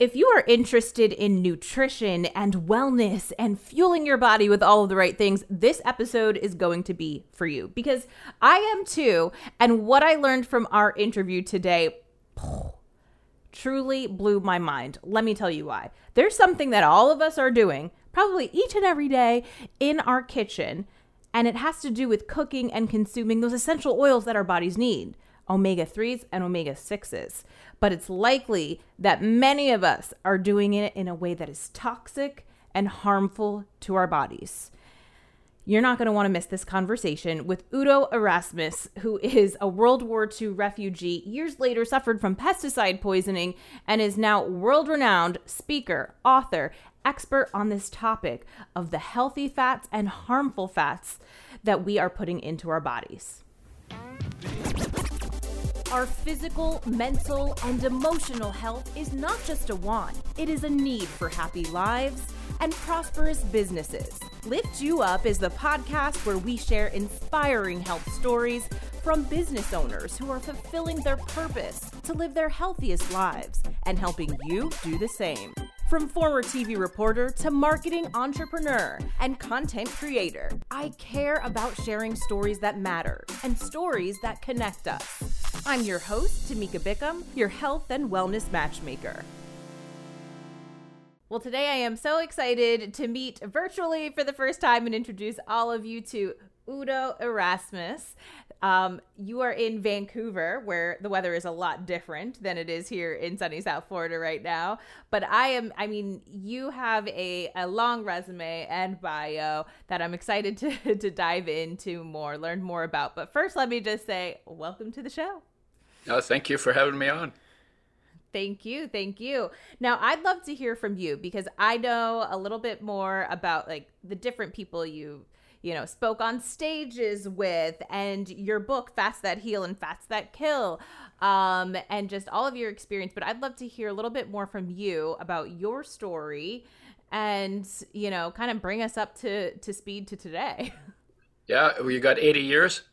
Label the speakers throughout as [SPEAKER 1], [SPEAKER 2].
[SPEAKER 1] If you are interested in nutrition and wellness and fueling your body with all of the right things, this episode is going to be for you because I am too. And what I learned from our interview today truly blew my mind. Let me tell you why. There's something that all of us are doing, probably each and every day in our kitchen, and it has to do with cooking and consuming those essential oils that our bodies need omega 3s and omega 6s. But it's likely that many of us are doing it in a way that is toxic and harmful to our bodies. You're not going to want to miss this conversation with Udo Erasmus, who is a World War II refugee, years later suffered from pesticide poisoning, and is now world renowned speaker, author, expert on this topic of the healthy fats and harmful fats that we are putting into our bodies. Our physical, mental, and emotional health is not just a want, it is a need for happy lives and prosperous businesses. Lift U Up is the podcast where we share inspiring health stories from business owners who are fulfilling their purpose to live their healthiest lives and helping you do the same. From former TV reporter to marketing entrepreneur and content creator, I care about sharing stories that matter and stories that connect us. I'm your host, Tamika Bickham, your health and wellness matchmaker. Well, today I am so excited to meet virtually for the first time and introduce all of you to Udo Erasmus. Um, you are in Vancouver, where the weather is a lot different than it is here in sunny South Florida right now. But I am, I mean, you have a, a long resume and bio that I'm excited to, to dive into more, learn more about. But first, let me just say, welcome to the show.
[SPEAKER 2] Oh, thank you for having me on.
[SPEAKER 1] Thank you. Thank you. Now, I'd love to hear from you because I know a little bit more about like the different people you you know, spoke on stages with, and your book, Fats That Heal and Fats That Kill, um, and just all of your experience. But I'd love to hear a little bit more from you about your story and, you know, kind of bring us up to, to speed to today.
[SPEAKER 2] Yeah, well, you got 80 years?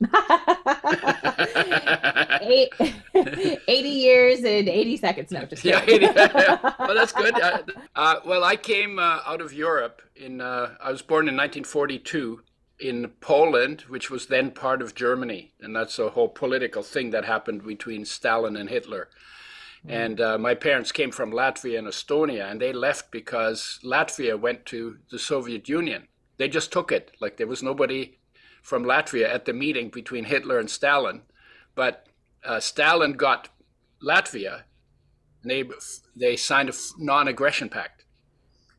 [SPEAKER 1] Eight, 80 years and 80 seconds. No, just
[SPEAKER 2] yeah, 80, well, that's good. Uh, uh, well, I came uh, out of Europe in. Uh, I was born in 1942 in Poland, which was then part of Germany, and that's a whole political thing that happened between Stalin and Hitler. Mm. And uh, my parents came from Latvia and Estonia, and they left because Latvia went to the Soviet Union. They just took it, like there was nobody from Latvia at the meeting between Hitler and Stalin, but uh, Stalin got Latvia, they they signed a non-aggression pact,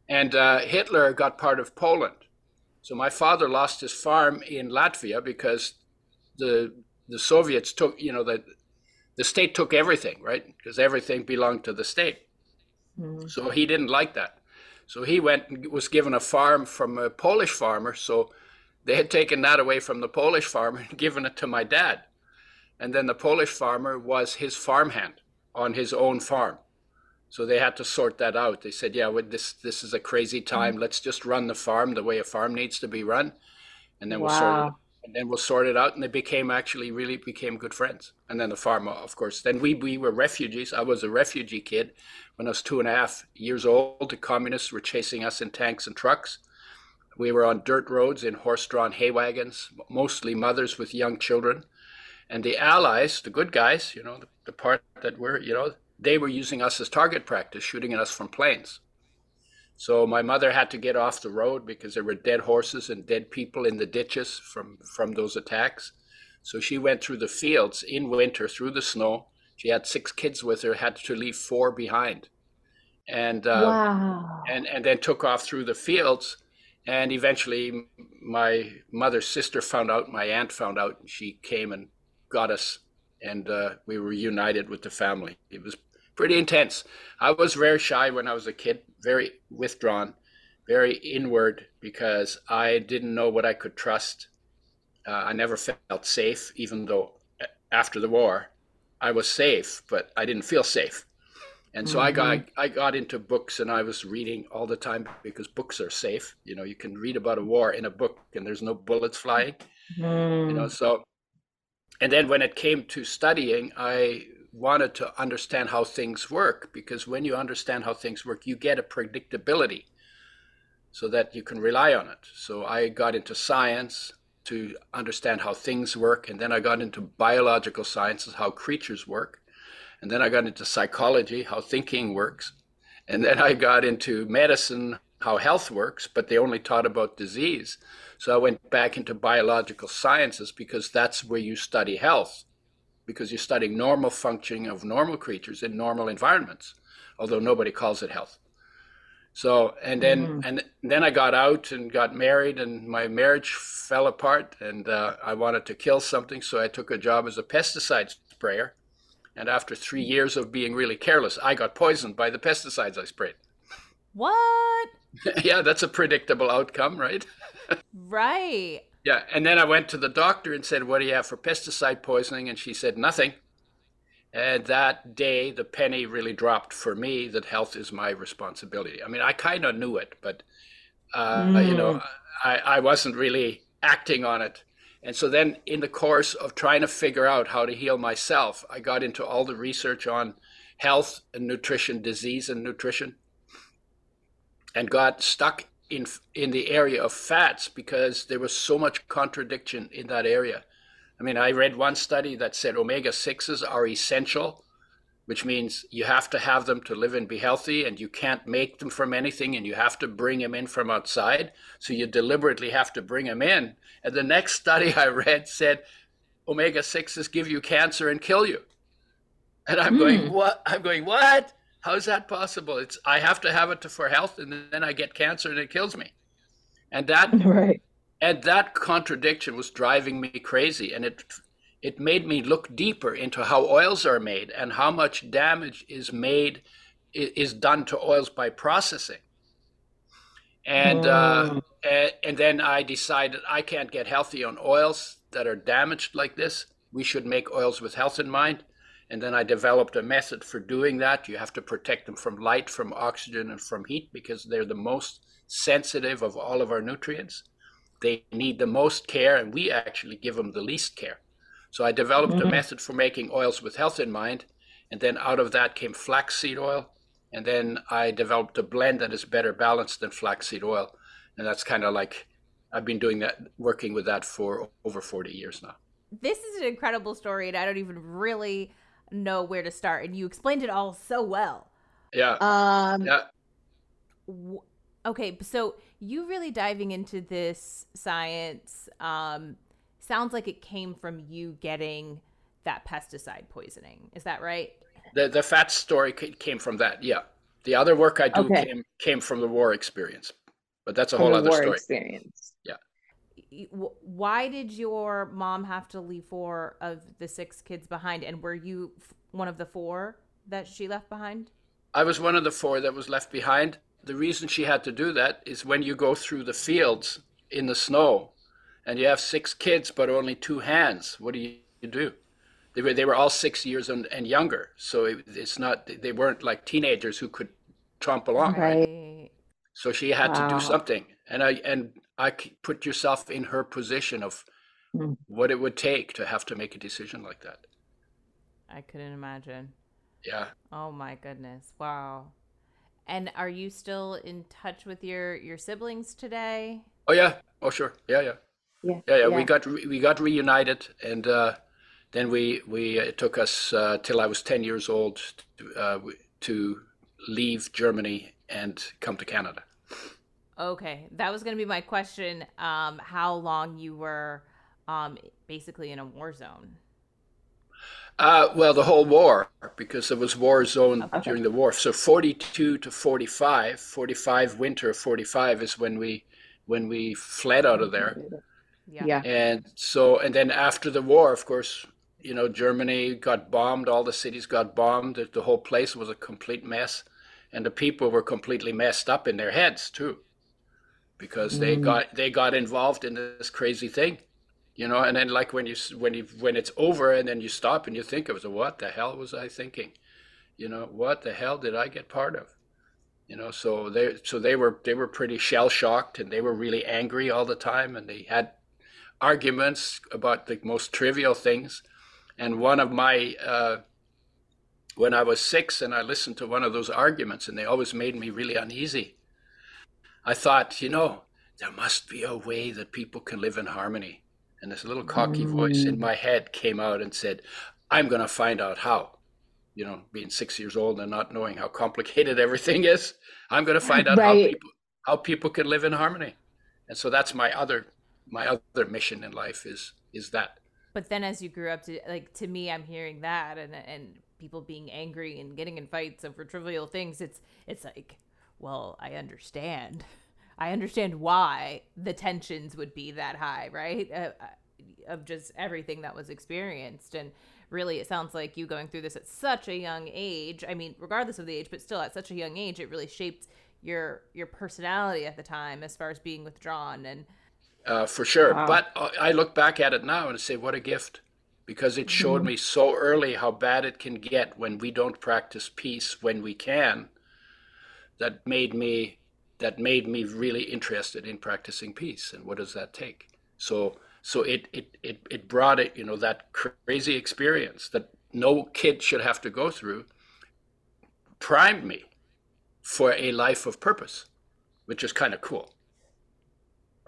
[SPEAKER 2] and uh, Hitler got part of Poland. So my father lost his farm in Latvia because the the Soviets took you know the the state took everything right because everything belonged to the state. Mm-hmm. So he didn't like that. So he went and was given a farm from a Polish farmer. So they had taken that away from the Polish farmer and given it to my dad. And then the Polish farmer was his farmhand on his own farm. So they had to sort that out. They said, "Yeah, this this is a crazy time. Mm-hmm. Let's just run the farm the way a farm needs to be run, and then we'll sort it, and then we'll sort it out." And they became actually really became good friends. And then the farm, of course. Then we we were refugees. I was a refugee kid when I was two and a half years old. The communists were chasing us in tanks and trucks. We were on dirt roads in horse drawn hay wagons, mostly mothers with young children. And the Allies, the good guys, you know, the, the part that were, you know, they were using us as target practice, shooting at us from planes. So my mother had to get off the road because there were dead horses and dead people in the ditches from, from those attacks. So she went through the fields in winter through the snow. She had six kids with her, had to leave four behind, and uh, wow. and and then took off through the fields and eventually, my mother's sister found out, my aunt found out, and she came and got us, and uh, we were united with the family. It was pretty intense. I was very shy when I was a kid, very withdrawn, very inward, because I didn't know what I could trust. Uh, I never felt safe, even though after the war I was safe, but I didn't feel safe. And so mm-hmm. I got I got into books and I was reading all the time because books are safe. You know, you can read about a war in a book and there's no bullets flying. Mm. You know, mm. so and then when it came to studying, I wanted to understand how things work because when you understand how things work, you get a predictability so that you can rely on it. So I got into science to understand how things work, and then I got into biological sciences, how creatures work, and then I got into psychology, how thinking works, and then I got into medicine, how health works, but they only taught about disease. So I went back into biological sciences because that's where you study health, because you're studying normal functioning of normal creatures in normal environments, although nobody calls it health. So and then mm. and then I got out and got married, and my marriage fell apart, and uh, I wanted to kill something, so I took a job as a pesticide sprayer. And after three years of being really careless, I got poisoned by the pesticides I sprayed.
[SPEAKER 1] What?
[SPEAKER 2] yeah, that's a predictable outcome, right?
[SPEAKER 1] right.
[SPEAKER 2] Yeah, and then I went to the doctor and said, "What do you have for pesticide poisoning?" And she said, "Nothing." And that day, the penny really dropped for me that health is my responsibility. I mean, I kind of knew it, but uh, mm. you know, I, I wasn't really acting on it. And so then, in the course of trying to figure out how to heal myself, I got into all the research on health and nutrition, disease and nutrition, and got stuck in in the area of fats because there was so much contradiction in that area. I mean, I read one study that said omega 6s are essential, which means you have to have them to live and be healthy, and you can't make them from anything, and you have to bring them in from outside. So you deliberately have to bring them in. And the next study I read said omega 6s give you cancer and kill you. And I'm mm. going, what? I'm going, what? How is that possible? It's I have to have it to, for health, and then I get cancer and it kills me. And that right and that contradiction was driving me crazy and it it made me look deeper into how oils are made and how much damage is made is done to oils by processing. And uh, mm. and, and then i decided i can't get healthy on oils that are damaged like this. We should make oils with health in mind. And then i developed a method for doing that. You have to protect them from light from oxygen and from heat because they're the most sensitive of all of our nutrients. They need the most care, and we actually give them the least care. So I developed mm-hmm. a method for making oils with health in mind, and then out of that came flaxseed oil, and then I developed a blend that is better balanced than flaxseed oil, and that's kind of like I've been doing that, working with that for over 40 years now.
[SPEAKER 1] This is an incredible story, and I don't even really know where to start. And you explained it all so well.
[SPEAKER 2] Yeah. Um, yeah.
[SPEAKER 1] Okay, so you really diving into this science um, sounds like it came from you getting that pesticide poisoning. Is that right?
[SPEAKER 2] The the fat story came from that. Yeah. The other work I do okay. came came from the war experience, but that's a from whole other story.
[SPEAKER 3] Experience.
[SPEAKER 2] Yeah.
[SPEAKER 1] Why did your mom have to leave four of the six kids behind, and were you one of the four that she left behind?
[SPEAKER 2] I was one of the four that was left behind the reason she had to do that is when you go through the fields in the snow and you have six kids but only two hands, what do you, do? They were, they were all six years and, and younger. So it, it's not, they weren't like teenagers who could tromp along. Right. right? So she had wow. to do something. And I, and I put yourself in her position of mm. what it would take to have to make a decision like that.
[SPEAKER 1] I couldn't imagine.
[SPEAKER 2] Yeah.
[SPEAKER 1] Oh my goodness. Wow. And are you still in touch with your your siblings today?
[SPEAKER 2] Oh yeah. Oh sure. Yeah, yeah. Yeah, yeah, yeah. We got re- we got reunited, and uh, then we we it took us uh, till I was ten years old to, uh, to leave Germany and come to Canada.
[SPEAKER 1] Okay, that was going to be my question. Um, how long you were um, basically in a war zone?
[SPEAKER 2] Uh, well, the whole war, because there was war zone okay. during the war. So 42 to 45, 45 winter 45 is when we when we fled out of there. Yeah. yeah. And so and then after the war, of course, you know, Germany got bombed, all the cities got bombed, the whole place was a complete mess, and the people were completely messed up in their heads too. Because mm. they got they got involved in this crazy thing you know and then like when you when you when it's over and then you stop and you think of it what the hell was i thinking you know what the hell did i get part of you know so they so they were they were pretty shell shocked and they were really angry all the time and they had arguments about the most trivial things and one of my uh, when I was six and I listened to one of those arguments, and they always made me really uneasy. I thought, you know, there must be a way that people can live in harmony. And this little cocky mm. voice in my head came out and said, I'm going to find out how. You know, being six years old and not knowing how complicated everything is, I'm going to find out right. how people how people can live in harmony. And so that's my other my other mission in life is is that.
[SPEAKER 1] But then as you grew up to like to me I'm hearing that and and people being angry and getting in fights over trivial things it's it's like well i understand. I understand why the tensions would be that high right? Uh, uh, of just everything that was experienced. And really it sounds like you going through this at such a young age i mean regardless of the age but still at such a young age it really shaped your your personality at the time as far as being withdrawn and
[SPEAKER 2] uh, for sure wow. but uh, i look back at it now and say what a gift because it showed mm-hmm. me so early how bad it can get when we don't practice peace when we can that made me that made me really interested in practicing peace and what does that take so so it it it, it brought it you know that crazy experience that no kid should have to go through primed me for a life of purpose which is kind of cool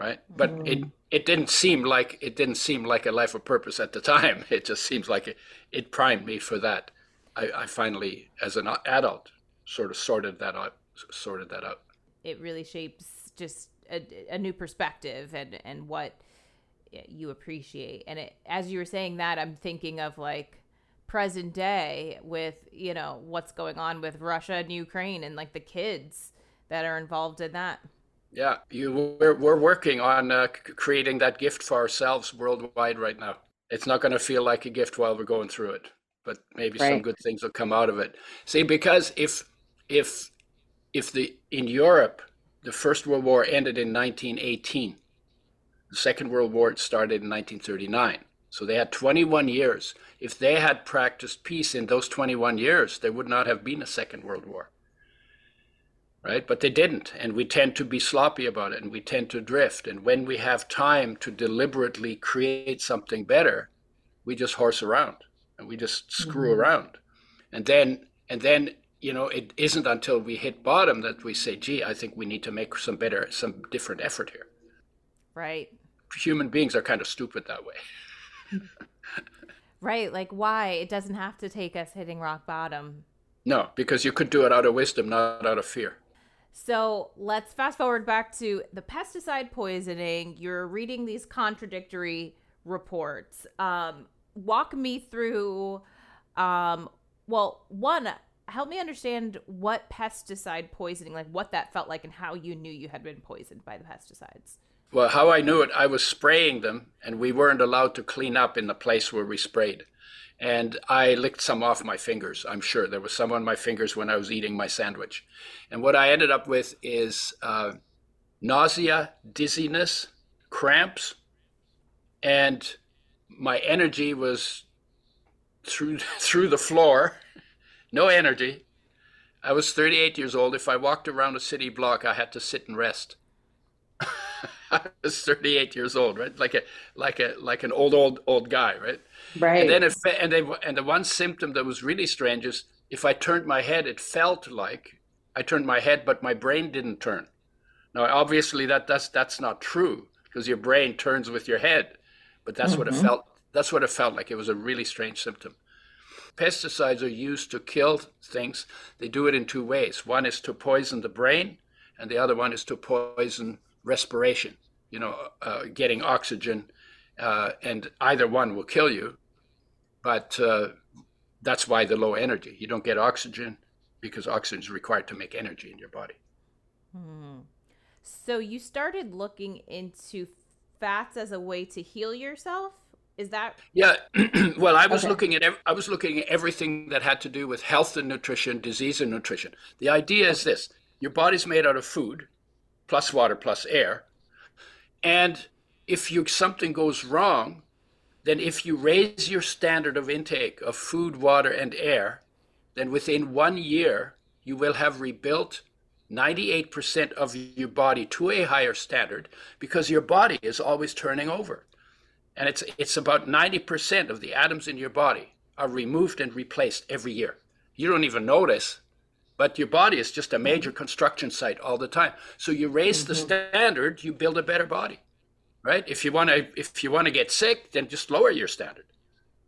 [SPEAKER 2] right but mm. it it didn't seem like it didn't seem like a life of purpose at the time. It just seems like it, it primed me for that. I, I finally, as an adult, sort of sorted that out. Sorted that out.
[SPEAKER 1] It really shapes just a, a new perspective and and what you appreciate. And it, as you were saying that, I'm thinking of like present day with you know what's going on with Russia and Ukraine and like the kids that are involved in that.
[SPEAKER 2] Yeah, you we're, we're working on uh, creating that gift for ourselves worldwide right now. It's not going to feel like a gift while we're going through it, but maybe right. some good things will come out of it. See, because if if if the in Europe the First World War ended in 1918, the Second World War started in 1939. So they had 21 years. If they had practiced peace in those 21 years, there would not have been a Second World War right? But they didn't. And we tend to be sloppy about it and we tend to drift. And when we have time to deliberately create something better, we just horse around and we just screw mm-hmm. around. And then, and then, you know, it isn't until we hit bottom that we say, gee, I think we need to make some better, some different effort here.
[SPEAKER 1] Right.
[SPEAKER 2] Human beings are kind of stupid that way.
[SPEAKER 1] right. Like, why? It doesn't have to take us hitting rock bottom.
[SPEAKER 2] No, because you could do it out of wisdom, not out of fear.
[SPEAKER 1] So let's fast forward back to the pesticide poisoning. You're reading these contradictory reports. Um, walk me through, um, well, one, help me understand what pesticide poisoning, like what that felt like and how you knew you had been poisoned by the pesticides.
[SPEAKER 2] Well, how I knew it, I was spraying them, and we weren't allowed to clean up in the place where we sprayed and I licked some off my fingers. I'm sure there was some on my fingers when I was eating my sandwich. And what I ended up with is uh, nausea, dizziness, cramps, and my energy was through through the floor. no energy. I was 38 years old. If I walked around a city block, I had to sit and rest. I was 38 years old, right? Like a like a like an old old old guy, right?
[SPEAKER 3] Right.
[SPEAKER 2] And then it and they and the one symptom that was really strange is if I turned my head, it felt like I turned my head, but my brain didn't turn. Now, obviously, that that's that's not true because your brain turns with your head, but that's mm-hmm. what it mm-hmm. felt. That's what it felt like. It was a really strange symptom. Pesticides are used to kill things. They do it in two ways. One is to poison the brain, and the other one is to poison respiration. You know, uh, getting oxygen, uh, and either one will kill you. But uh, that's why the low energy. You don't get oxygen because oxygen is required to make energy in your body.
[SPEAKER 1] Hmm. So you started looking into fats as a way to heal yourself. Is that?
[SPEAKER 2] Yeah. well, I was okay. looking at I was looking at everything that had to do with health and nutrition, disease and nutrition. The idea is this: your body's made out of food, plus water, plus air, and if you something goes wrong, then if you raise your standard of intake of food, water, and air, then within one year, you will have rebuilt 98% of your body to a higher standard because your body is always turning over. And it's, it's about 90% of the atoms in your body are removed and replaced every year. You don't even notice, but your body is just a major construction site all the time. So you raise mm-hmm. the standard, you build a better body, right? If you want to, if you want to get sick, then just lower your standard,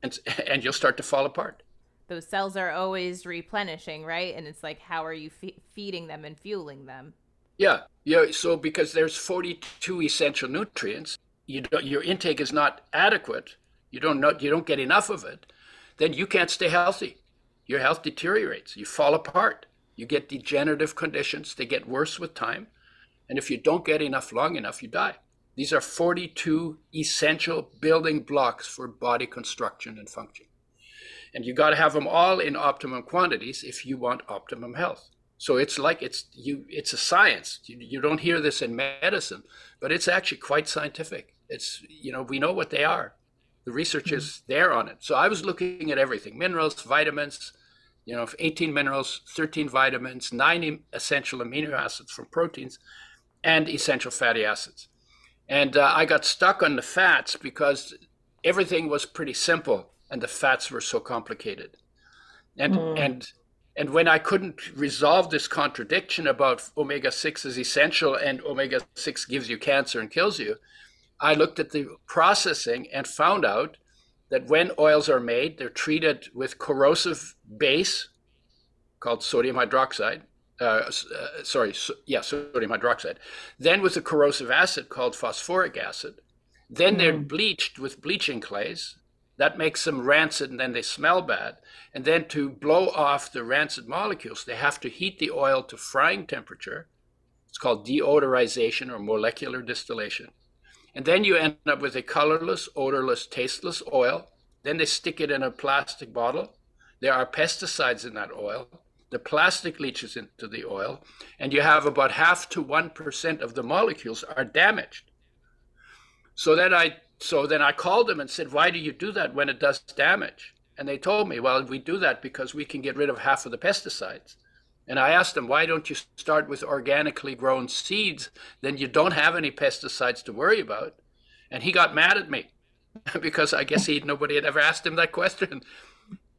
[SPEAKER 2] and and you'll start to fall apart.
[SPEAKER 1] Those cells are always replenishing, right? And it's like, how are you fe- feeding them and fueling them?
[SPEAKER 2] Yeah, yeah. So because there's 42 essential nutrients, you don't, your intake is not adequate. You don't know, you don't get enough of it. Then you can't stay healthy. Your health deteriorates. You fall apart. You get degenerative conditions. They get worse with time. And if you don't get enough long enough, you die. These are 42 essential building blocks for body construction and function. And you got to have them all in optimum quantities if you want optimum health. So it's like it's you it's a science. You, you don't hear this in medicine, but it's actually quite scientific. It's you know, we know what they are. The research mm-hmm. is there on it. So I was looking at everything: minerals, vitamins, you know, 18 minerals, 13 vitamins, 9 essential amino acids from proteins, and essential fatty acids. And uh, I got stuck on the fats because everything was pretty simple and the fats were so complicated. And mm. and and when I couldn't resolve this contradiction about omega 6 is essential and omega 6 gives you cancer and kills you, I looked at the processing and found out that when oils are made, they're treated with corrosive base called sodium hydroxide. Uh, uh, sorry, so, yeah, sodium hydroxide. Then with a corrosive acid called phosphoric acid. Then mm. they're bleached with bleaching clays. That makes them rancid and then they smell bad. And then to blow off the rancid molecules, they have to heat the oil to frying temperature. It's called deodorization or molecular distillation. And then you end up with a colorless, odorless, tasteless oil. Then they stick it in a plastic bottle. There are pesticides in that oil. The plastic leaches into the oil, and you have about half to 1% of the molecules are damaged. So then I so then I called them and said, "Why do you do that when it does damage?" And they told me, "Well, we do that because we can get rid of half of the pesticides." And I asked them, why don't you start with organically grown seeds? Then you don't have any pesticides to worry about. And he got mad at me because I guess he nobody had ever asked him that question.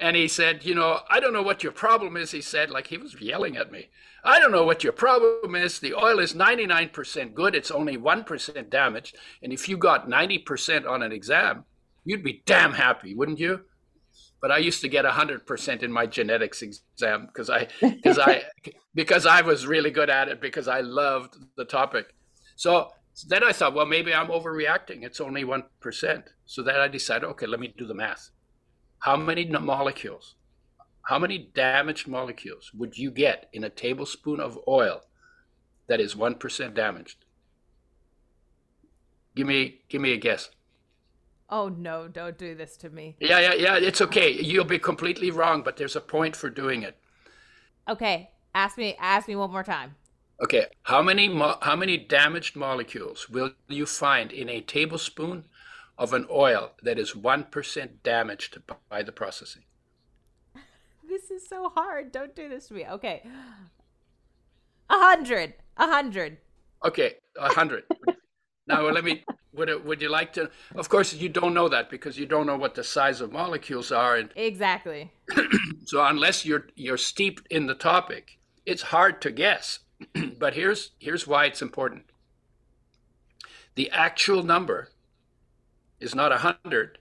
[SPEAKER 2] And he said, you know, I don't know what your problem is. He said, like he was yelling at me. I don't know what your problem is. The oil is 99% good. It's only 1% damaged. And if you got 90% on an exam, you'd be damn happy, wouldn't you? But I used to get 100% in my genetics exam because I because I because I was really good at it because I loved the topic. So then I thought, well, maybe I'm overreacting. It's only 1%. So then I decided, okay, let me do the math. How many molecules, how many damaged molecules would you get in a tablespoon of oil that is 1% damaged? Give me give me a guess.
[SPEAKER 1] Oh no, don't do this to me.
[SPEAKER 2] Yeah, yeah, yeah, it's okay. You'll be completely wrong, but there's a point for doing it.
[SPEAKER 1] Okay, ask me ask me one more time.
[SPEAKER 2] Okay, how many mo- how many damaged molecules will you find in a tablespoon of an oil that is 1% damaged by the processing?
[SPEAKER 1] this is so hard. Don't do this to me. Okay. A hundred. A hundred.
[SPEAKER 2] Okay, a hundred. Now let me would it, would you like to? Of course, you don't know that because you don't know what the size of molecules are. And
[SPEAKER 1] exactly.
[SPEAKER 2] so unless you're you're steeped in the topic, it's hard to guess. but here's here's why it's important. The actual number is not a hundred;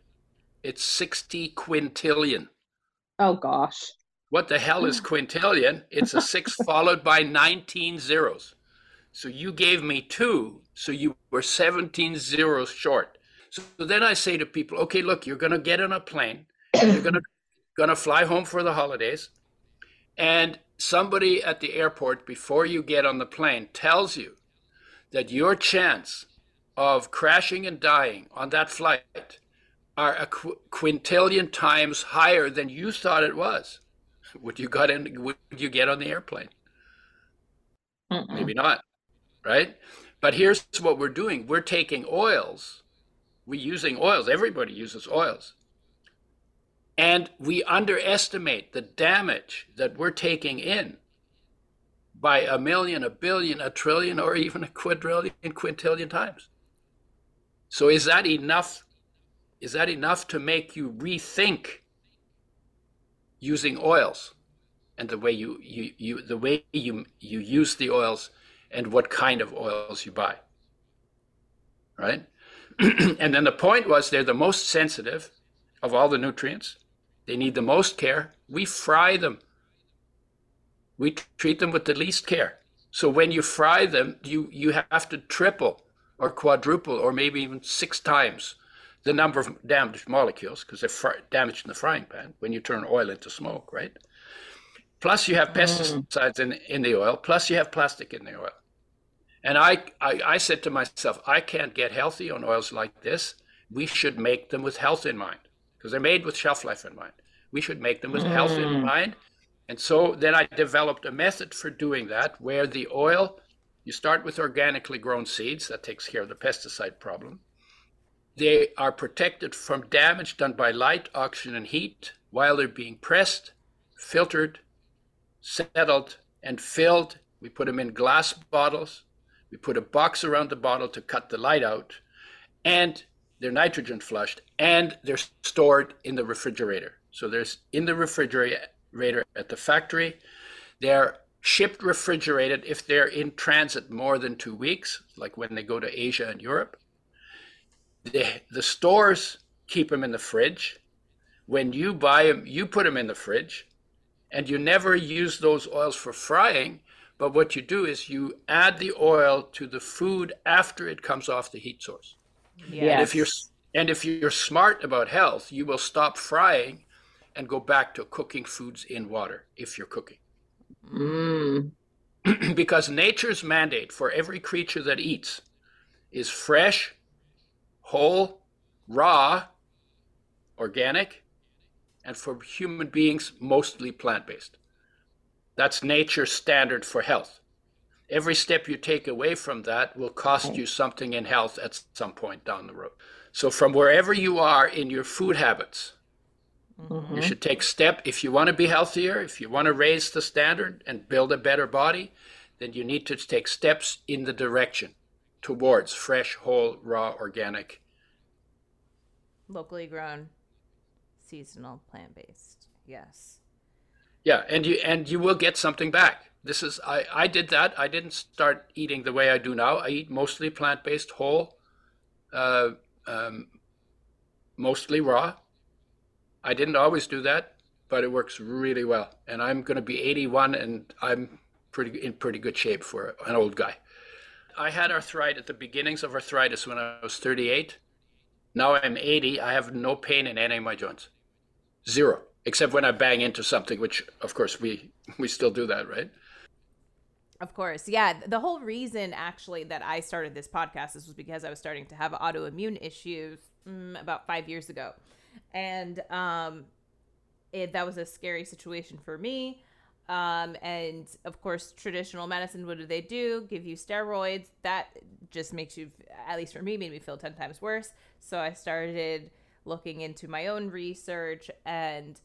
[SPEAKER 2] it's sixty quintillion.
[SPEAKER 3] Oh gosh.
[SPEAKER 2] What the hell is hmm. quintillion? It's a six followed by 19 zeros. So you gave me two, so you were 17 zeros short. So, then I say to people, okay, look, you're going to get on a plane, you're going to going to fly home for the holidays, and somebody at the airport before you get on the plane tells you that your chance of crashing and dying on that flight are a qu- quintillion times higher than you thought it was. Would you got in? Would you get on the airplane? Mm-mm. Maybe not right? But here's what we're doing we're taking oils, we're using oils, everybody uses oils. And we underestimate the damage that we're taking in by a million, a billion, a trillion, or even a quadrillion, quintillion times. So is that enough? Is that enough to make you rethink using oils? and the way you, you, you the way you you use the oils and what kind of oils you buy. Right? and then the point was they're the most sensitive of all the nutrients. They need the most care. We fry them. We treat them with the least care. So when you fry them, you, you have to triple or quadruple or maybe even six times the number of damaged molecules because they're fr- damaged in the frying pan when you turn oil into smoke, right? Plus you have mm. pesticides in, in the oil, plus you have plastic in the oil. And I, I, I said to myself, I can't get healthy on oils like this. We should make them with health in mind because they're made with shelf life in mind. We should make them with mm. health in mm. mind. And so then I developed a method for doing that where the oil, you start with organically grown seeds, that takes care of the pesticide problem. They are protected from damage done by light, oxygen, and heat while they're being pressed, filtered, settled, and filled. We put them in glass bottles we put a box around the bottle to cut the light out, and they're nitrogen flushed, and they're stored in the refrigerator. So there's in the refrigerator at the factory. They're shipped refrigerated if they're in transit more than two weeks, like when they go to Asia and Europe. The, the stores keep them in the fridge. When you buy them, you put them in the fridge, and you never use those oils for frying but what you do is you add the oil to the food after it comes off the heat source. Yes. And if you're and if you're smart about health, you will stop frying and go back to cooking foods in water if you're cooking.
[SPEAKER 3] Mm.
[SPEAKER 2] because nature's mandate for every creature that eats is fresh, whole, raw, organic, and for human beings, mostly plant based. That's nature's standard for health. Every step you take away from that will cost you something in health at some point down the road. So, from wherever you are in your food habits, mm-hmm. you should take step. If you want to be healthier, if you want to raise the standard and build a better body, then you need to take steps in the direction towards fresh, whole, raw, organic,
[SPEAKER 1] locally grown, seasonal, plant based. Yes.
[SPEAKER 2] Yeah, and you and you will get something back. This is I I did that. I didn't start eating the way I do now. I eat mostly plant based, whole, uh, um, mostly raw. I didn't always do that, but it works really well. And I'm going to be 81, and I'm pretty in pretty good shape for an old guy. I had arthritis at the beginnings of arthritis when I was 38. Now I'm 80. I have no pain in any of my joints. Zero except when I bang into something, which of course we we still do that, right?
[SPEAKER 1] Of course, yeah. The whole reason actually that I started this podcast is was because I was starting to have autoimmune issues mm, about five years ago, and um, it, that was a scary situation for me. Um, and of course, traditional medicine, what do they do? Give you steroids. That just makes you, at least for me, made me feel 10 times worse. So I started looking into my own research and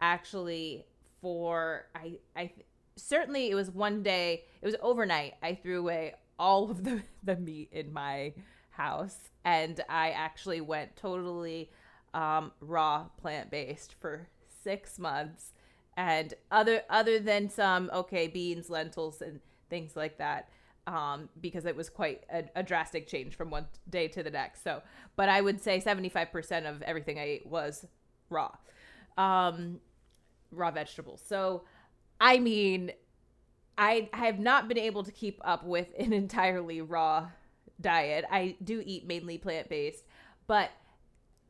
[SPEAKER 1] actually for I I certainly it was one day it was overnight I threw away all of the the meat in my house. And I actually went totally um, raw plant based for six months. And other other than some okay beans lentils and things like that um, because it was quite a, a, drastic change from one day to the next. So but I would say 75% of everything I ate was raw. Um, raw vegetables. So, I mean, I have not been able to keep up with an entirely raw diet. I do eat mainly plant based, but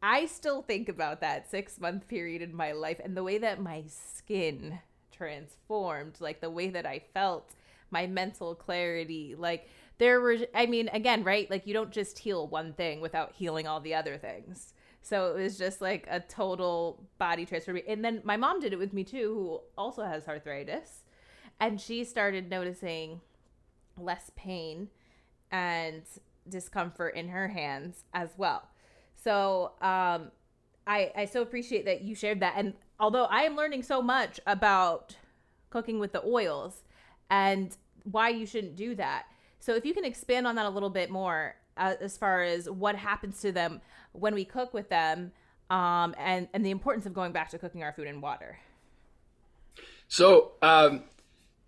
[SPEAKER 1] I still think about that six month period in my life and the way that my skin transformed, like the way that I felt, my mental clarity. Like, there were, I mean, again, right? Like, you don't just heal one thing without healing all the other things. So it was just like a total body transformation. And then my mom did it with me too, who also has arthritis. And she started noticing less pain and discomfort in her hands as well. So um, I, I so appreciate that you shared that. And although I am learning so much about cooking with the oils and why you shouldn't do that. So if you can expand on that a little bit more uh, as far as what happens to them when we cook with them um, and, and the importance of going back to cooking our food in water.
[SPEAKER 2] So, um,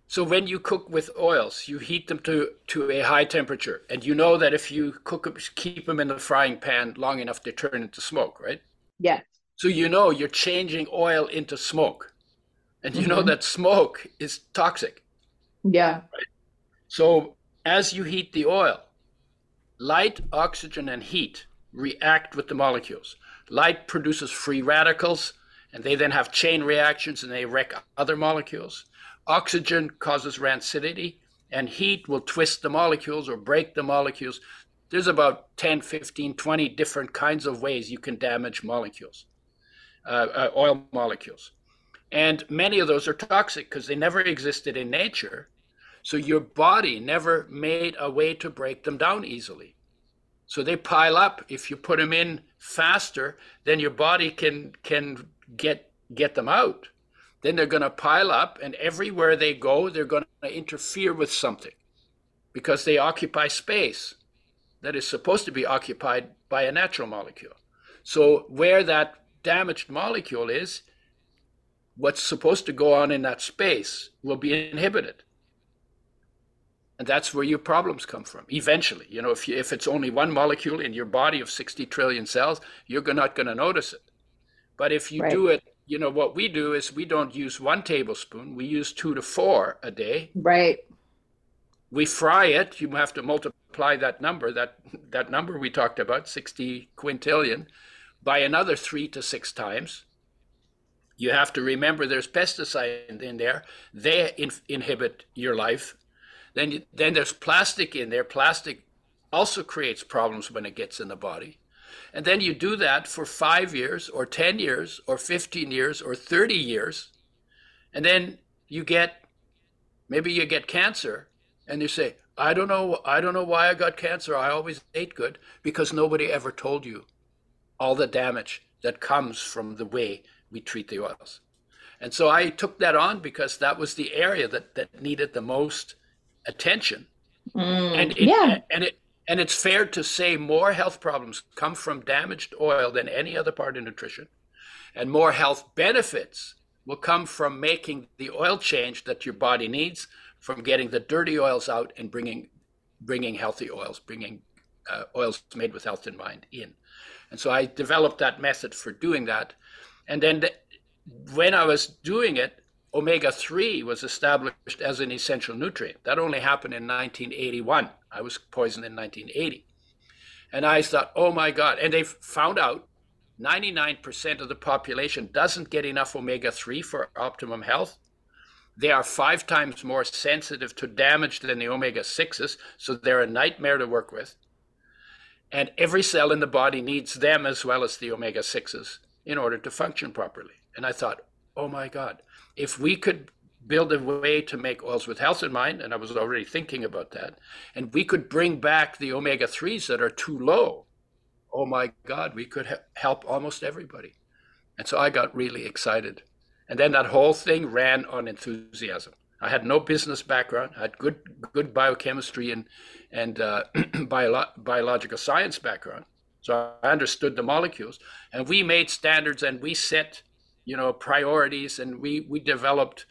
[SPEAKER 2] so when you cook with oils, you heat them to, to a high temperature, and you know that if you cook them, keep them in the frying pan long enough, they turn into smoke, right?
[SPEAKER 3] Yeah.
[SPEAKER 2] So you know you're changing oil into smoke, and you mm-hmm. know that smoke is toxic.
[SPEAKER 3] Yeah.
[SPEAKER 2] Right. So as you heat the oil, light, oxygen, and heat react with the molecules. Light produces free radicals, and they then have chain reactions and they wreck other molecules. Oxygen causes rancidity, and heat will twist the molecules or break the molecules. There's about 10, 15, 20 different kinds of ways you can damage molecules, uh, uh, oil molecules. And many of those are toxic because they never existed in nature. So your body never made a way to break them down easily. So they pile up. If you put them in faster, then your body can can get get them out then they're going to pile up, and everywhere they go, they're going to interfere with something because they occupy space that is supposed to be occupied by a natural molecule. So, where that damaged molecule is, what's supposed to go on in that space will be inhibited. And that's where your problems come from eventually. You know, if, you, if it's only one molecule in your body of 60 trillion cells, you're not going to notice it. But if you right. do it you know what we do is we don't use one tablespoon we use two to four a day
[SPEAKER 3] right
[SPEAKER 2] we fry it you have to multiply that number that that number we talked about 60 quintillion by another three to six times you have to remember there's pesticide in there they in, inhibit your life then then there's plastic in there plastic also creates problems when it gets in the body and then you do that for five years or 10 years or 15 years or 30 years. And then you get, maybe you get cancer and you say, I don't know, I don't know why I got cancer. I always ate good because nobody ever told you all the damage that comes from the way we treat the oils. And so I took that on because that was the area that, that needed the most attention.
[SPEAKER 3] Mm,
[SPEAKER 2] and it,
[SPEAKER 3] yeah.
[SPEAKER 2] and it and it's fair to say more health problems come from damaged oil than any other part of nutrition. And more health benefits will come from making the oil change that your body needs, from getting the dirty oils out and bringing, bringing healthy oils, bringing uh, oils made with health in mind in. And so I developed that method for doing that. And then the, when I was doing it, omega 3 was established as an essential nutrient. That only happened in 1981. I was poisoned in 1980. And I thought, oh my God. And they found out 99% of the population doesn't get enough omega 3 for optimum health. They are five times more sensitive to damage than the omega 6s, so they're a nightmare to work with. And every cell in the body needs them as well as the omega 6s in order to function properly. And I thought, oh my God, if we could build a way to make oils with health in mind, and I was already thinking about that, and we could bring back the omega 3s that are too low, oh my God, we could help almost everybody. And so I got really excited. And then that whole thing ran on enthusiasm. I had no business background. I had good good biochemistry and and uh, bio- biological science background. So I understood the molecules, and we made standards and we set you know priorities and we we developed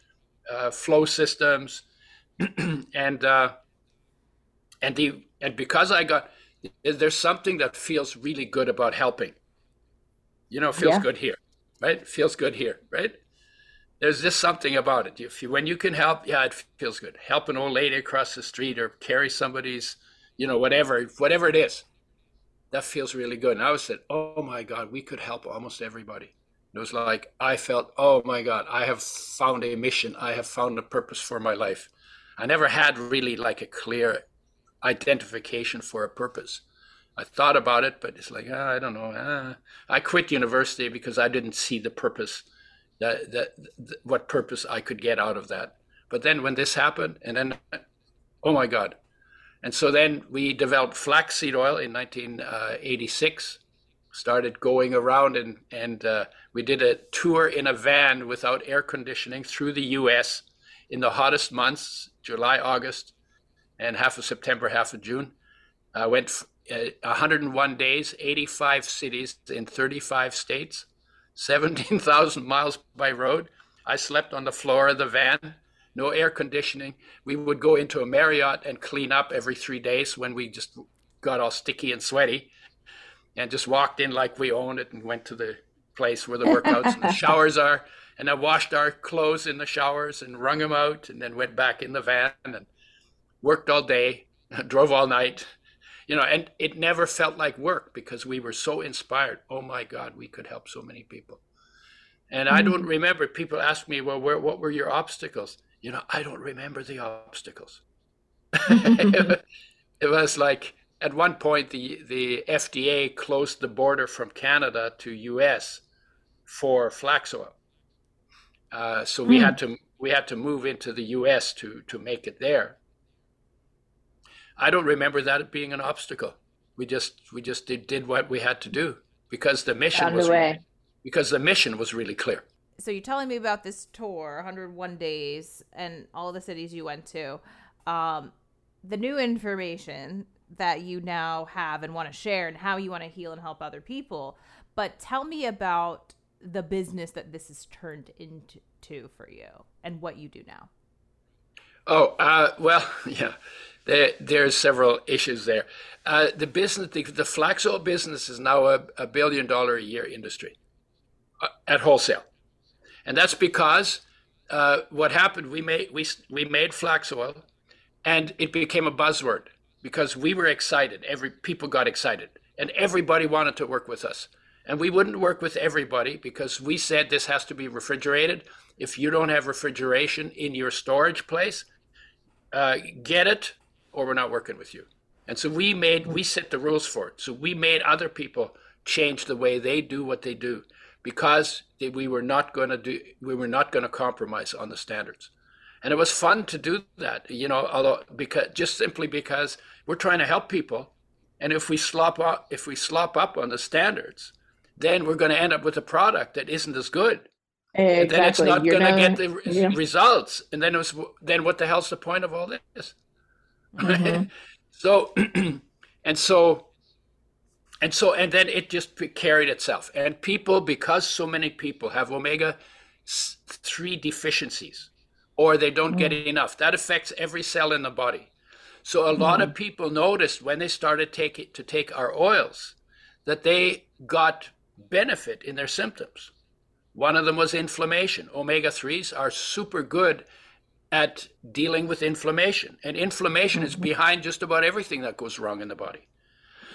[SPEAKER 2] uh, flow systems. And uh, and the and because I got there's something that feels really good about helping. You know feels yeah. good here right? Feels good here right? There's just something about it. If you when you can help yeah it feels good. Help an old lady across the street or carry somebody's you know whatever whatever it is that feels really good. And i was said oh my god we could help almost everybody it was like I felt, oh my God, I have found a mission. I have found a purpose for my life. I never had really like a clear identification for a purpose. I thought about it, but it's like ah, I don't know. Ah. I quit university because I didn't see the purpose, that that what purpose I could get out of that. But then when this happened, and then, oh my God, and so then we developed flaxseed oil in 1986 started going around and and uh, we did a tour in a van without air conditioning through the U.S. in the hottest months, July, August, and half of September, half of June. I went f- uh, 101 days, 85 cities in 35 states, 17,000 miles by road, I slept on the floor of the van, no air conditioning. We would go into a Marriott and clean up every three days when we just got all sticky and sweaty and just walked in like we owned it and went to the place where the workouts and the showers are. And I washed our clothes in the showers and wrung them out and then went back in the van and worked all day, drove all night, you know, and it never felt like work because we were so inspired. Oh my God, we could help so many people. And I don't mm. remember. People ask me, well, where, what were your obstacles? You know, I don't remember the obstacles. it was like at one point the the FDA closed the border from Canada to U.S. for flax oil. Uh, so we had to we had to move into the U.S. to to make it there. I don't remember that being an obstacle. We just we just did, did what we had to do because the mission
[SPEAKER 3] Found
[SPEAKER 2] was
[SPEAKER 3] way.
[SPEAKER 2] because the mission was really clear.
[SPEAKER 1] So you're telling me about this tour, 101 days, and all the cities you went to. Um, the new information that you now have and want to share, and how you want to heal and help other people. But tell me about the business that this has turned into for you, and what you do now.
[SPEAKER 2] Oh, uh, well, yeah, there, there's several issues there. Uh, the business, the, the flax oil business is now a, a billion dollar a year industry uh, at wholesale. And that's because uh, what happened, we made, we, we made flax oil and it became a buzzword because we were excited. Every people got excited and everybody wanted to work with us. And we wouldn't work with everybody because we said this has to be refrigerated. If you don't have refrigeration in your storage place, uh, get it or we're not working with you. And so we made, we set the rules for it. So we made other people change the way they do what they do because we were not going to do, we were not going to compromise on the standards. And it was fun to do that, you know, although because just simply because we're trying to help people. And if we slop up, if we slop up on the standards, then we're going to end up with a product that isn't as good. And then it's not going to get the
[SPEAKER 3] yeah.
[SPEAKER 2] results. And then it was, then what the hell's the point of all this?
[SPEAKER 3] Mhm.
[SPEAKER 2] so, and so, and so, and then it just carried itself. And people, because so many people have omega three deficiencies, or they don't get mm. enough, that affects every cell in the body. So a lot of mm-hmm. people noticed when they started take it, to take our oils that they got benefit in their symptoms. One of them was inflammation. Omega 3s are super good at dealing with inflammation. And inflammation is mm-hmm. behind just about everything that goes wrong in the body.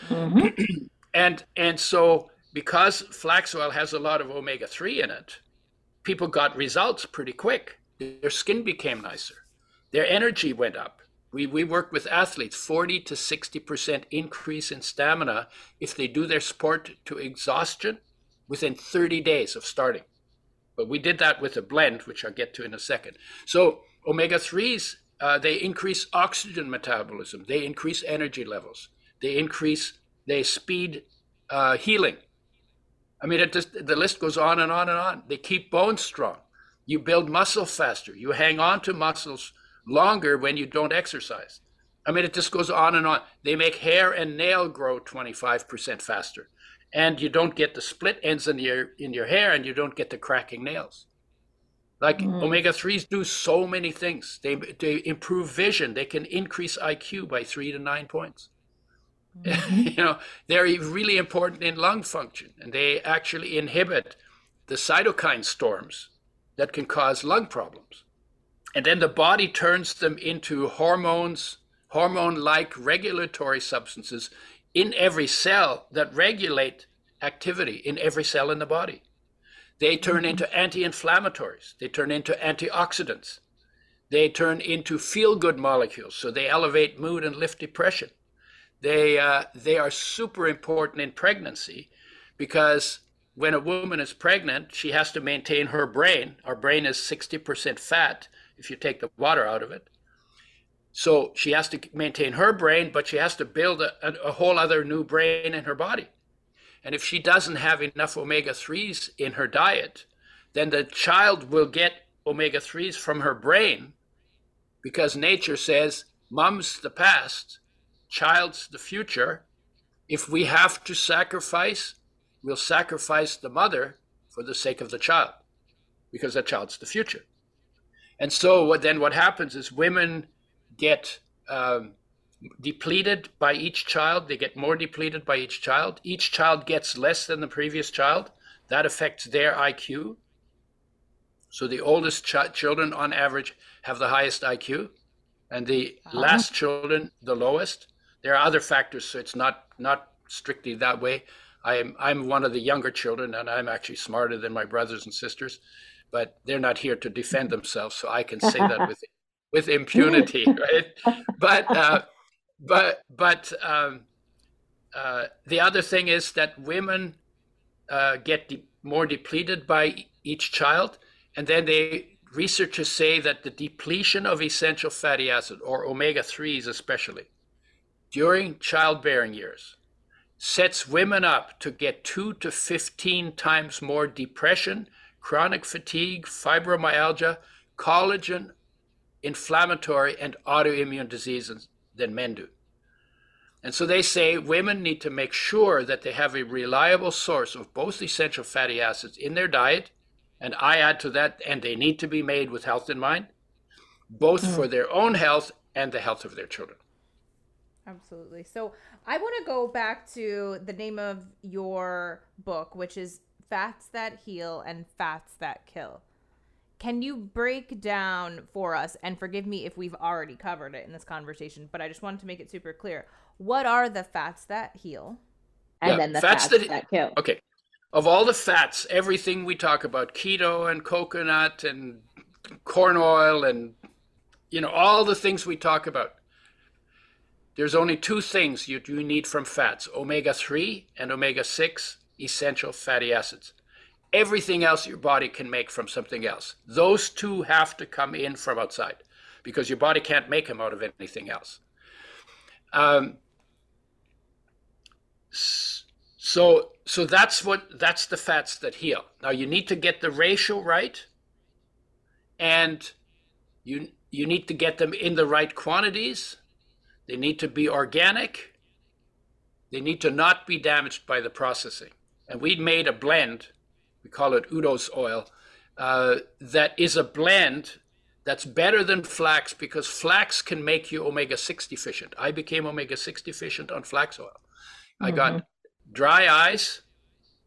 [SPEAKER 3] Mhm.
[SPEAKER 2] And and so because flax oil has a lot of omega 3 in it, people got results pretty quick. Their skin became nicer. Their energy went up. We, we work with athletes 40 to 60% increase in stamina if they do their sport to exhaustion within 30 days of starting. But we did that with a blend, which I'll get to in a second. So omega 3s, uh, they increase oxygen metabolism, they increase energy levels, they increase, they speed uh, healing. I mean, it just, the list goes on and on and on. They keep bones strong. You build muscle faster. You hang on to muscles longer when you don't exercise. I mean, it just goes on and on. They make hair and nail grow 25% faster. And you don't get the split ends in your in your hair and you don't get the cracking nails. Like
[SPEAKER 3] Mm.
[SPEAKER 2] omega 3s do so many things. They, they improve vision. They can increase IQ by three to nine points. you know, they're really important in lung function and they actually inhibit the cytokine storms that can cause lung problems. And then the body turns them into hormones, hormone like regulatory substances in every cell that regulate activity in every cell in the body. They turn into anti inflammatories, they turn into antioxidants, they turn into feel good molecules, so they elevate mood and lift depression. They, uh, they are super important in pregnancy because when a woman is pregnant, she has to maintain her brain. Our brain is 60% fat if you take the water out of it. So she has to maintain her brain, but she has to build a, a, whole other new brain in her body. And if she doesn't have enough omega 3s in her diet, then the child will get omega 3s from her brain because nature says, Mom's the past, child's the future. If we have to sacrifice, we'll sacrifice the mother for the sake of the child. because that child's the future. And so what then what happens is women get um, depleted by each child. They get more depleted by each child. Each child gets less than the previous child. That affects their IQ. So the oldest ch- children, on average, have the highest IQ, and the uh-huh. last children the lowest. There are other factors, so it's not not strictly that way. I'm I'm one of the younger children, and I'm actually smarter than my brothers and sisters, but they're not here to defend themselves, so I can say that with with impunity, right? But uh, but but um, uh, the other thing is that women uh, get de- more depleted by each child, and then they researchers say that the depletion of essential fatty acid or omega 3s especially during childbearing years sets women up to get 2 to 15 times more depression chronic fatigue fibromyalgia collagen inflammatory and autoimmune diseases than men do. And so they say women need to make sure that they have a reliable source of both essential fatty acids in their diet. And I add to that, and they need to be made with health in mind, both mm. for their own health and the health of their children.
[SPEAKER 1] Absolutely. So I want to go back to the name of your book, which is Fats That Heal and Fats That Kill. Can you break down for us, and forgive me if we've already covered it in this conversation, but I just wanted to make it super clear. What are the fats that heal?
[SPEAKER 3] And yeah, then the fats, fats that, that kill.
[SPEAKER 2] Okay. Of all the fats, everything we talk about, keto and coconut and corn oil and you know, all the things we talk about. There's only two things you, you need from fats omega 3 and omega 6 essential fatty acids. Everything else your body can make from something else. Those two have to come in from outside because your body can't make them out of anything else. Um, so so that's what that's the fats that heal. Now you need to get the ratio right, and you you need to get them in the right quantities. They need to be organic. They need to not be damaged by the processing. And we made a blend we call it Udo's oil, uh, that is a blend that's better than flax because flax can make you omega 6 deficient. I became omega 6 deficient on flax oil. Mm-hmm. I got mm-hmm. dry eyes,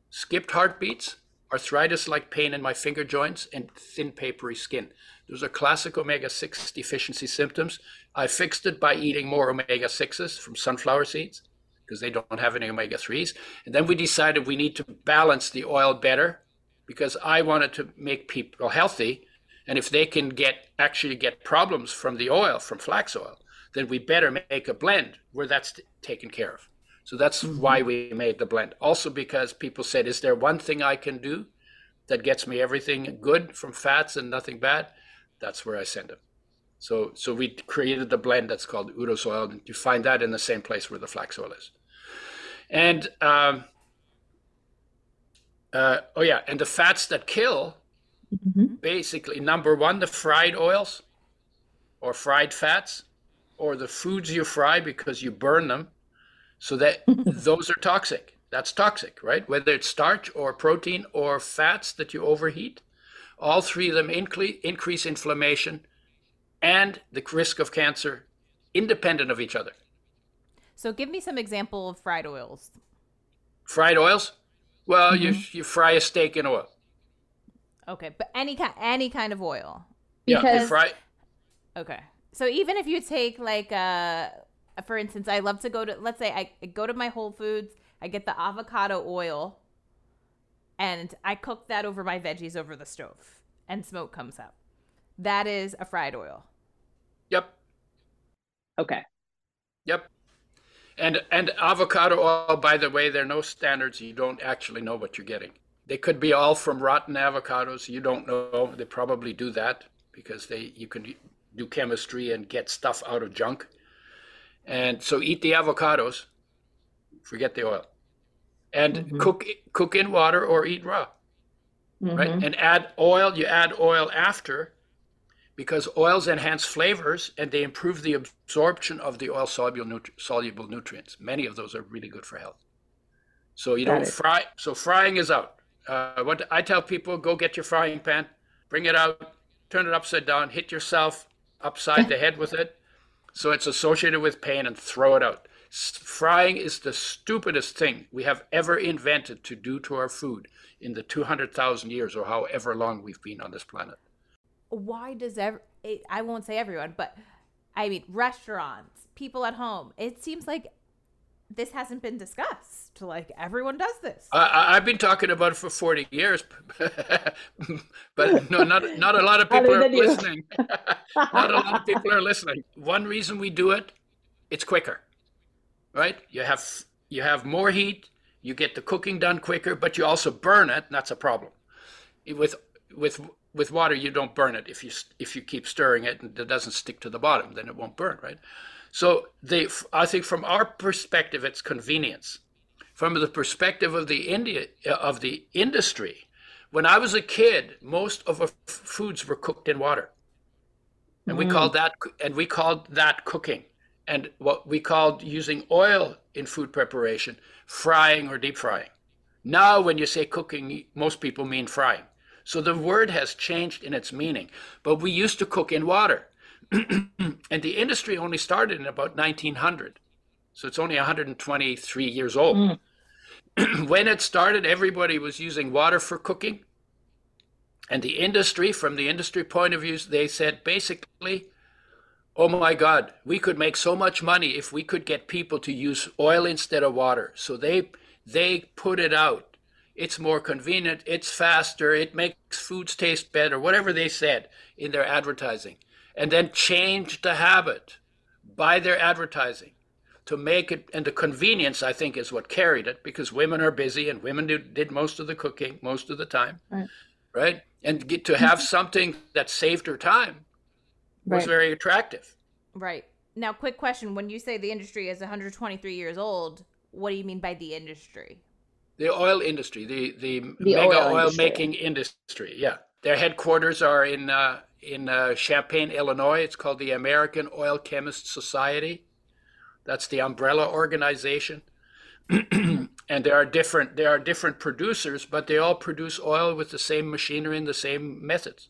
[SPEAKER 2] skipped heartbeats, arthritis like pain in my finger joints, and thin, papery skin. Those are classic omega 6 deficiency symptoms. I fixed it by eating more omega 6s from sunflower seeds because they don't have any omega 3s. And then we decided we need to balance the oil better because I wanted to make people healthy. And if they can get actually get problems from the oil, from flax oil, then we better make a blend where that's taken care of. So that's mm-hmm. why we made the blend. Also, because people said, Is there one thing I can do that gets me everything good from fats and nothing bad? That's where I send them. So, so we created the blend that's called Udo's oil, And you find that in the same place where the flax oil is. And um, uh, oh yeah, and the fats that kill, mm-hmm. basically number one, the fried oils or fried fats, or the foods you fry because you burn them, so that those are toxic. That's toxic, right? Whether it's starch or protein or fats that you overheat, all three of them increase inflammation and the risk of cancer, independent of each other.
[SPEAKER 1] So, give me some example of fried oils.
[SPEAKER 2] Fried oils? Well, mm-hmm. you you fry a steak in oil.
[SPEAKER 1] Okay, but any kind any kind of oil.
[SPEAKER 2] Because, yeah, you fry.
[SPEAKER 1] Okay, so even if you take like uh, for instance, I love to go to let's say I go to my Whole Foods, I get the avocado oil, and I cook that over my veggies over the stove, and smoke comes up. That is a fried oil.
[SPEAKER 2] Yep.
[SPEAKER 3] Okay.
[SPEAKER 2] Yep. And and avocado oil, by the way, there are no standards. You don't actually know what you're getting. They could be all from rotten avocados. You don't know. They probably do that because they you can do chemistry and get stuff out of junk. And so eat the avocados, forget the oil, and mm-hmm. cook cook in water or eat raw, mm-hmm. right? And add oil. You add oil after because oils enhance flavors and they improve the absorption of the oil soluble, nutri- soluble nutrients. Many of those are really good for health. So you don't fry. So frying is out. Uh, what I tell people: go get your frying pan, bring it out, turn it upside down, hit yourself upside the head with it. So it's associated with pain and throw it out. Frying is the stupidest thing we have ever invented to do to our food in the 200,000 years or however long we've been on this planet.
[SPEAKER 1] Why does ever, I won't say everyone, but I mean, restaurants, people at home, it seems like this hasn't been discussed. Like everyone does this.
[SPEAKER 2] I, have been talking about it for forty years, but no, not not a lot of people are listening. not a lot of people are listening. One reason we do it, it's quicker, right? You have you have more heat, you get the cooking done quicker, but you also burn it, and that's a problem. With with with water, you don't burn it if you if you keep stirring it and it doesn't stick to the bottom, then it won't burn, right? So they, I think from our perspective, it's convenience. From the perspective of the India of the industry, when I was a kid, most of our foods were cooked in water, and mm. we called that and we called that cooking. And what we called using oil in food preparation, frying or deep frying. Now, when you say cooking, most people mean frying. So the word has changed in its meaning. But we used to cook in water. and the industry only started in about 1900. So it's only 123 years old. Mm. when it started, everybody was using water for cooking. And the industry, from the industry point of view, they said basically, oh my God, we could make so much money if we could get people to use oil instead of water. So they they put it out. It's more convenient, it's faster, it makes foods taste better, whatever they said in their advertising and then change the habit by their advertising to make it and the convenience i think is what carried it because women are busy and women do, did most of the cooking most of the time right, right? and get to have something that saved her time was right. very attractive
[SPEAKER 1] right now quick question when you say the industry is 123 years old what do you mean by the industry
[SPEAKER 2] the oil industry the the, the mega oil, oil making industry yeah their headquarters are in uh, in uh, Champaign, Illinois. It's called the American Oil Chemists Society. That's the umbrella organization. and there are different there are different producers, but they all produce oil with the same machinery and the same methods.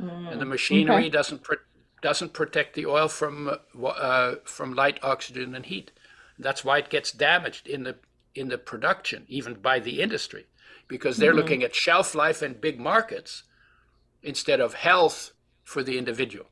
[SPEAKER 2] Mm, and the machinery okay. doesn't pro- doesn't protect the oil from uh, from light, oxygen, and heat. That's why it gets damaged in the in the production, even by the industry, because they're mm-hmm. looking at shelf life and big markets instead of health for the individual.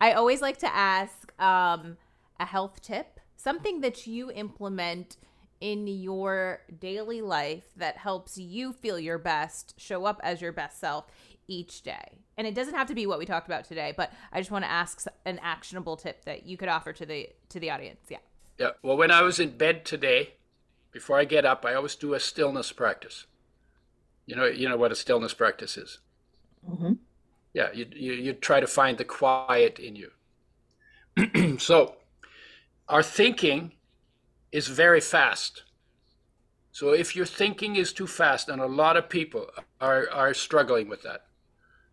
[SPEAKER 1] I always like to ask um, a health tip, something that you implement in your daily life that helps you feel your best, show up as your best self each day. And it doesn't have to be what we talked about today, but I just want to ask an actionable tip that you could offer to the to the audience. Yeah.
[SPEAKER 2] Yeah. Well, when I was in bed today, before I get up, I always do a stillness practice. You know, you know what a stillness practice is. Mm-hmm. Yeah, you, you, you try to find the quiet in you. so, our thinking is very fast. So, if your thinking is too fast, and a lot of people are, are struggling with that,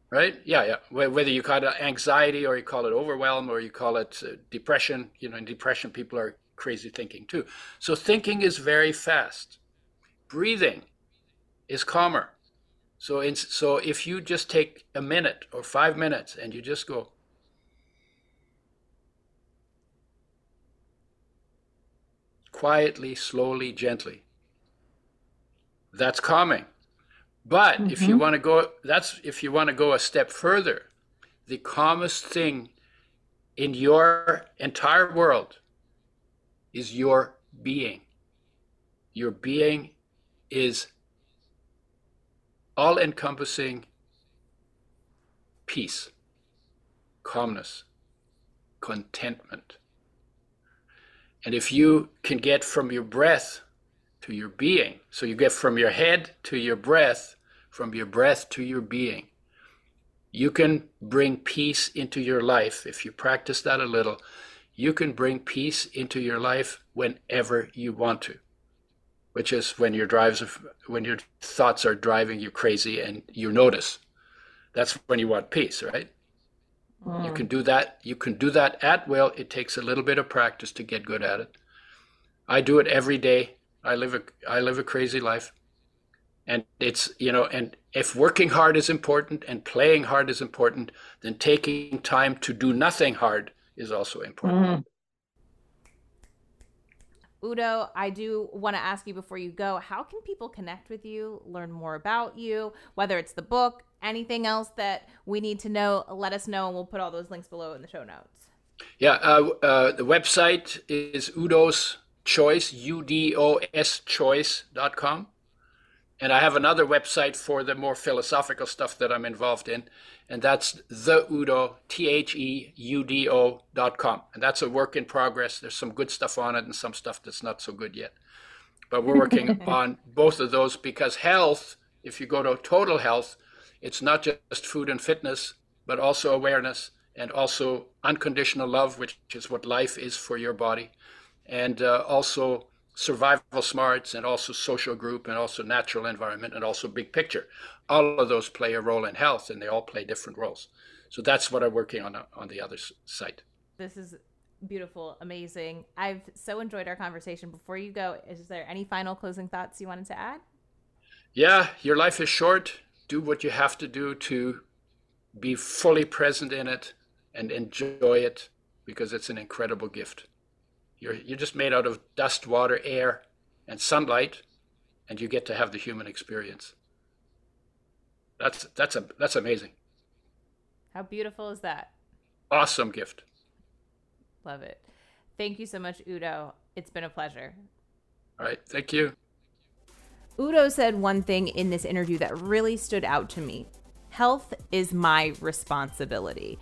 [SPEAKER 2] right? Yeah, yeah. Whether you call it anxiety or you call it overwhelm or you call it uh, depression, you know, in depression, people are crazy thinking too. So, thinking is very fast. Breathing is calmer. So, in, so if you just take a minute or five minutes and you just go, quietly, slowly, gently, that's calming. But mm-hmm. if you mm-hmm. want to go, that's if you want to go a step further, the calmest thing in your entire world is your being. Your being is all encompassing peace, calmness, contentment. And if you can get from your breath to your being, so you get from your head to your breath, from your breath to your being, you can bring peace into your life. If you practice that a little, you can bring peace into your life whenever you want to which is when your drives when your thoughts are driving you crazy and you notice. That's when you want peace right? Mm. you can do that. You can do that at will. It takes a little bit of practice to get good at it. I do it every day i live a i live a crazy life And it's, you know, and if working hard is important and playing hard is important, then taking time to do nothing hard is also important. Mm-hmm.
[SPEAKER 1] Udo, I do want to ask you before you go how can people connect with you, learn more about you, whether it's the book, anything else that we need to know? Let us know, and we'll put all those links below in the show notes.
[SPEAKER 2] Yeah, uh, uh, the website is Udo's Choice, U D O S choice.com. And I have another website for the more philosophical stuff that I'm involved in, and that's the Udo, T H E U D O dot com. And that's a work in progress. There's some good stuff on it and some stuff that's not so good yet. But we're working on both of those because health, if you go to total health, it's not just food and fitness, but also awareness and also unconditional love, which is what life is for your body, and uh, also survival smarts and also social group and also natural environment and also big picture. All of those play a role in health and they all play different roles. So that's what I'm working on on the other side
[SPEAKER 1] This is beautiful, amazing. I've so enjoyed our conversation. Before you go, is there any final closing thoughts you wanted to add?
[SPEAKER 2] Yeah, your life is short. Do what you have to do to be fully present in it and enjoy it because it's an incredible gift. You're, you're just made out of dust, water, air, and sunlight, and you get to have the human experience. That's, that's, a, that's amazing.
[SPEAKER 1] How beautiful is that?
[SPEAKER 2] Awesome gift.
[SPEAKER 1] Love it. Thank you so much, Udo. It's been a pleasure.
[SPEAKER 2] All right. Thank you.
[SPEAKER 1] Udo said one thing in this interview that really stood out to me health is my responsibility.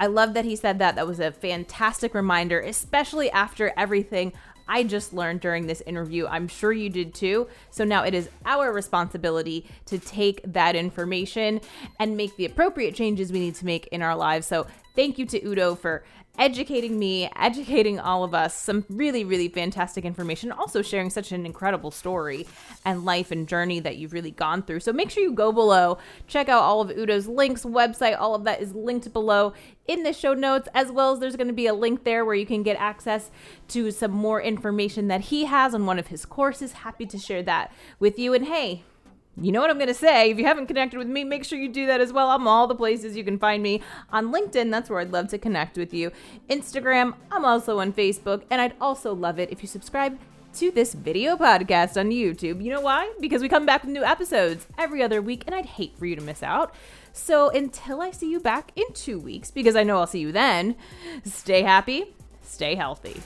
[SPEAKER 1] I love that he said that. That was a fantastic reminder, especially after everything I just learned during this interview. I'm sure you did too. So now it is our responsibility to take that information and make the appropriate changes we need to make in our lives. So thank you to Udo for educating me, educating all of us, some really, really fantastic information, also sharing such an incredible story and life and journey that you've really gone through. So make sure you go below, check out all of Udo's links, website, all of that is linked below in the show notes, as well as there's going to be a link there where you can get access to some more information that he has on one of his courses. Happy to share that with you. And hey, you know what I'm going to say. If you haven't connected with me, make sure you do that as well. I'm all the places you can find me on LinkedIn. That's where I'd love to connect with you. Instagram, I'm also on Facebook. And I'd also love it if you subscribe to this video podcast on YouTube. You know why? Because we come back with new episodes every other week, and I'd hate for you to miss out. So until I see you back in two weeks, because I know I'll see you then, stay happy, stay healthy.